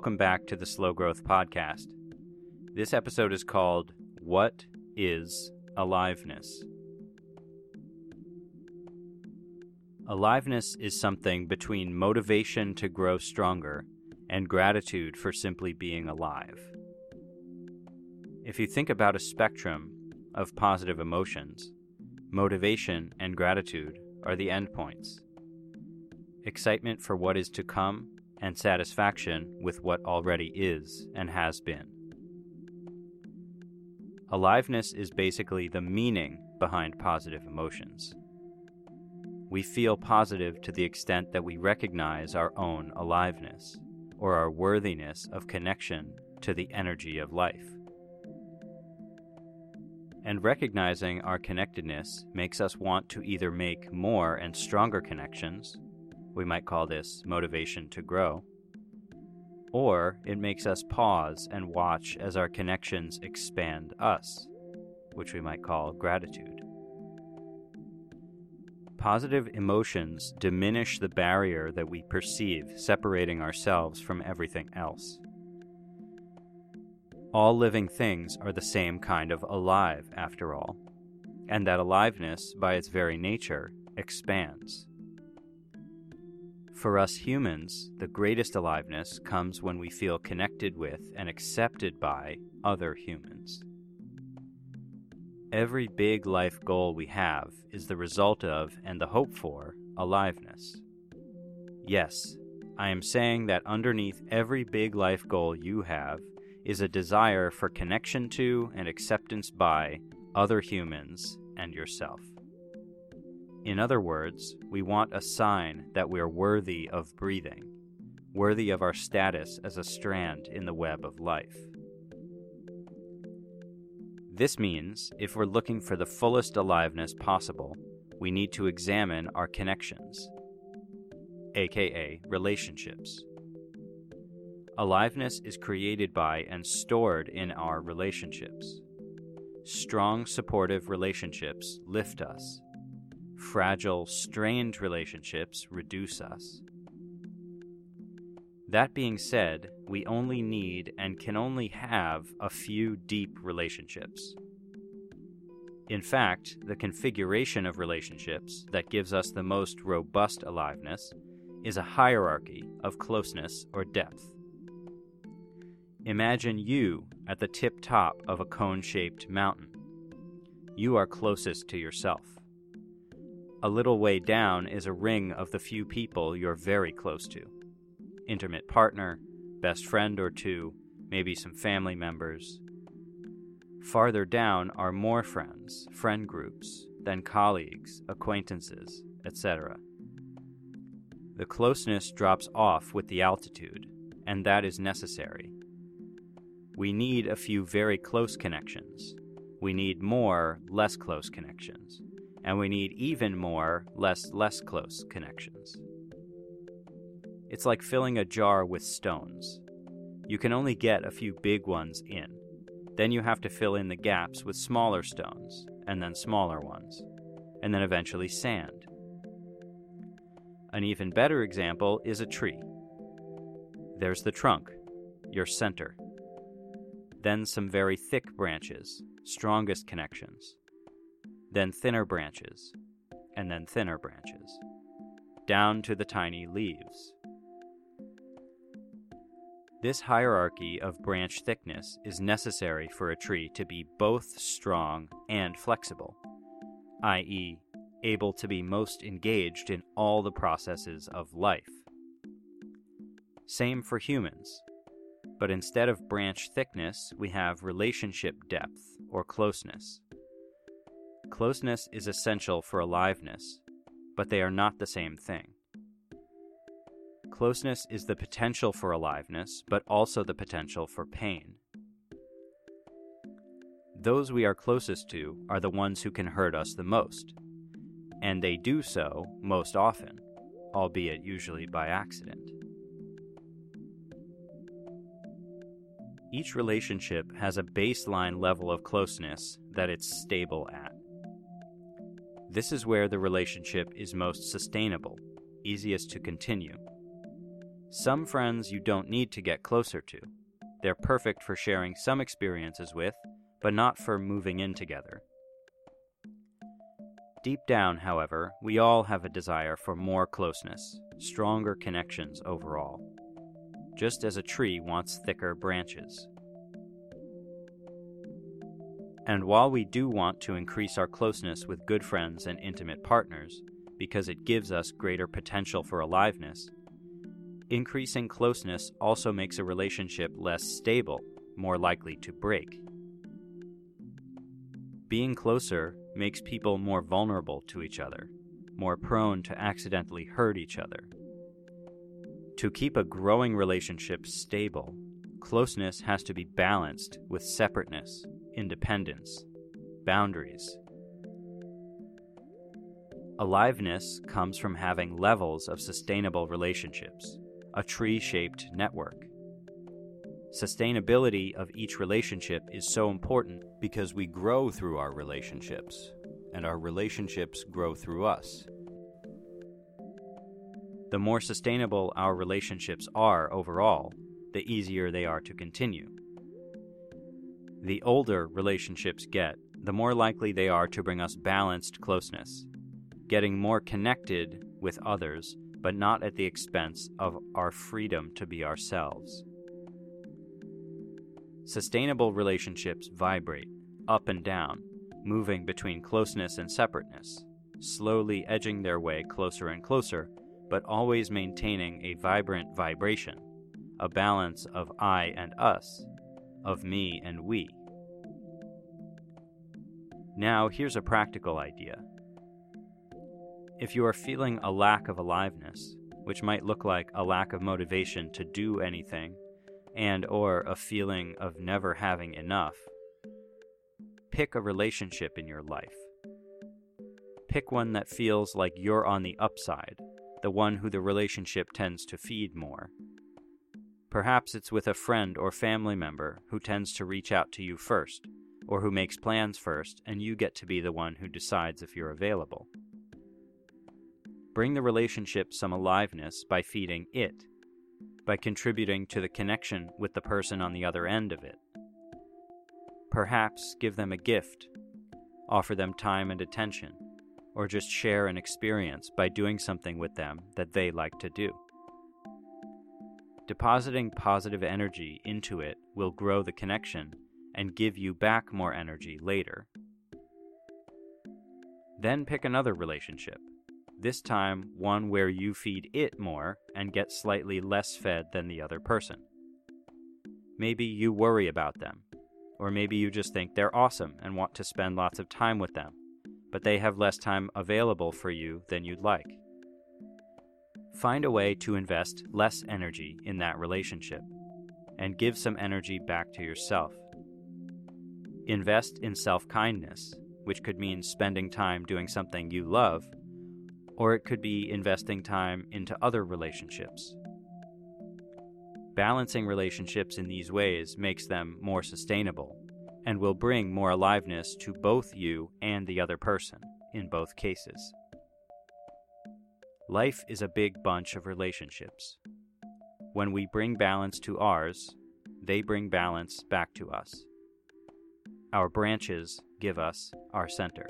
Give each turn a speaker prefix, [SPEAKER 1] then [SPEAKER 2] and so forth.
[SPEAKER 1] welcome back to the Slow Growth Podcast. This episode is called What is Aliveness? Aliveness is something between motivation to grow stronger and gratitude for simply being alive. If you think about a spectrum of positive emotions, motivation and gratitude are the endpoints. Excitement for what is to come and satisfaction with what already is and has been. Aliveness is basically the meaning behind positive emotions. We feel positive to the extent that we recognize our own aliveness, or our worthiness of connection to the energy of life. And recognizing our connectedness makes us want to either make more and stronger connections, we might call this motivation to grow, or it makes us pause and watch as our connections expand us, which we might call gratitude. Positive emotions diminish the barrier that we perceive separating ourselves from everything else. All living things are the same kind of alive, after all, and that aliveness, by its very nature, expands. For us humans, the greatest aliveness comes when we feel connected with and accepted by other humans. Every big life goal we have is the result of and the hope for aliveness. Yes, I am saying that underneath every big life goal you have is a desire for connection to and acceptance by other humans and yourself. In other words, we want a sign that we are worthy of breathing, worthy of our status as a strand in the web of life. This means if we're looking for the fullest aliveness possible, we need to examine our connections, aka relationships. Aliveness is created by and stored in our relationships. Strong, supportive relationships lift us. Fragile, strained relationships reduce us. That being said, we only need and can only have a few deep relationships. In fact, the configuration of relationships that gives us the most robust aliveness is a hierarchy of closeness or depth. Imagine you at the tip top of a cone shaped mountain. You are closest to yourself. A little way down is a ring of the few people you're very close to intimate partner, best friend or two, maybe some family members. Farther down are more friends, friend groups, then colleagues, acquaintances, etc. The closeness drops off with the altitude, and that is necessary. We need a few very close connections. We need more less close connections. And we need even more less less close connections. It's like filling a jar with stones. You can only get a few big ones in. Then you have to fill in the gaps with smaller stones, and then smaller ones, and then eventually sand. An even better example is a tree. There's the trunk, your center. Then some very thick branches, strongest connections. Then thinner branches, and then thinner branches. Down to the tiny leaves, this hierarchy of branch thickness is necessary for a tree to be both strong and flexible, i.e., able to be most engaged in all the processes of life. Same for humans, but instead of branch thickness, we have relationship depth or closeness. Closeness is essential for aliveness, but they are not the same thing. Closeness is the potential for aliveness, but also the potential for pain. Those we are closest to are the ones who can hurt us the most, and they do so most often, albeit usually by accident. Each relationship has a baseline level of closeness that it's stable at. This is where the relationship is most sustainable, easiest to continue Some friends you don't need to get closer to. They're perfect for sharing some experiences with, but not for moving in together. Deep down, however, we all have a desire for more closeness, stronger connections overall, just as a tree wants thicker branches. And while we do want to increase our closeness with good friends and intimate partners, because it gives us greater potential for aliveness, increasing closeness also makes a relationship less stable, more likely to break. Being closer makes people more vulnerable to each other, more prone to accidentally hurt each other. To keep a growing relationship stable, closeness has to be balanced with separateness, independence, boundaries. Aliveness comes from having levels of sustainable relationships, a tree shaped network. Sustainability of each relationship is so important
[SPEAKER 2] because we grow through our relationships, and our relationships grow through us.
[SPEAKER 1] The more sustainable our relationships are overall, the easier they are to continue. The older relationships get, the more likely they are to bring us balanced closeness, getting more connected with others, but not at the expense of our freedom to be ourselves. Sustainable relationships vibrate up and down, moving between closeness and separateness, slowly edging their way closer and closer, but always maintaining a vibrant vibration, a balance of I and us, of me and we. Now, here's a practical idea. If you are feeling a lack of aliveness, which might look like a lack of motivation to do anything and or a feeling of never having enough. Pick a relationship in your life. Pick one that feels like you're on the upside, the one who the relationship tends to feed more. Perhaps it's with a friend or family member who tends to reach out to you first, or who makes plans first, and you get to be the one who decides if you're available. Bring the relationship some aliveness by feeding it by contributing to the connection with the person on the other end of it. Perhaps give them a gift, offer them time and attention, or just share an experience by doing something with them that they like to do. Depositing positive energy into it will grow the connection and give you back more energy later. Then pick another relationship this time one where you feed it more and get slightly less fed than the other person. Maybe you worry about them, or maybe you just think they're awesome and want to spend lots of time with them, but they have less time available for you than you'd like. Find a way to invest less energy in that relationship and give some energy back to yourself. Invest in self kindness, which could mean spending time doing something you love or it could be investing time into other relationships. Balancing relationships in these ways makes them more sustainable and will bring more aliveness to both you and the other person in both cases. Life is a big bunch of relationships. When we bring balance to ours, they bring balance back to us. Our branches give us our center.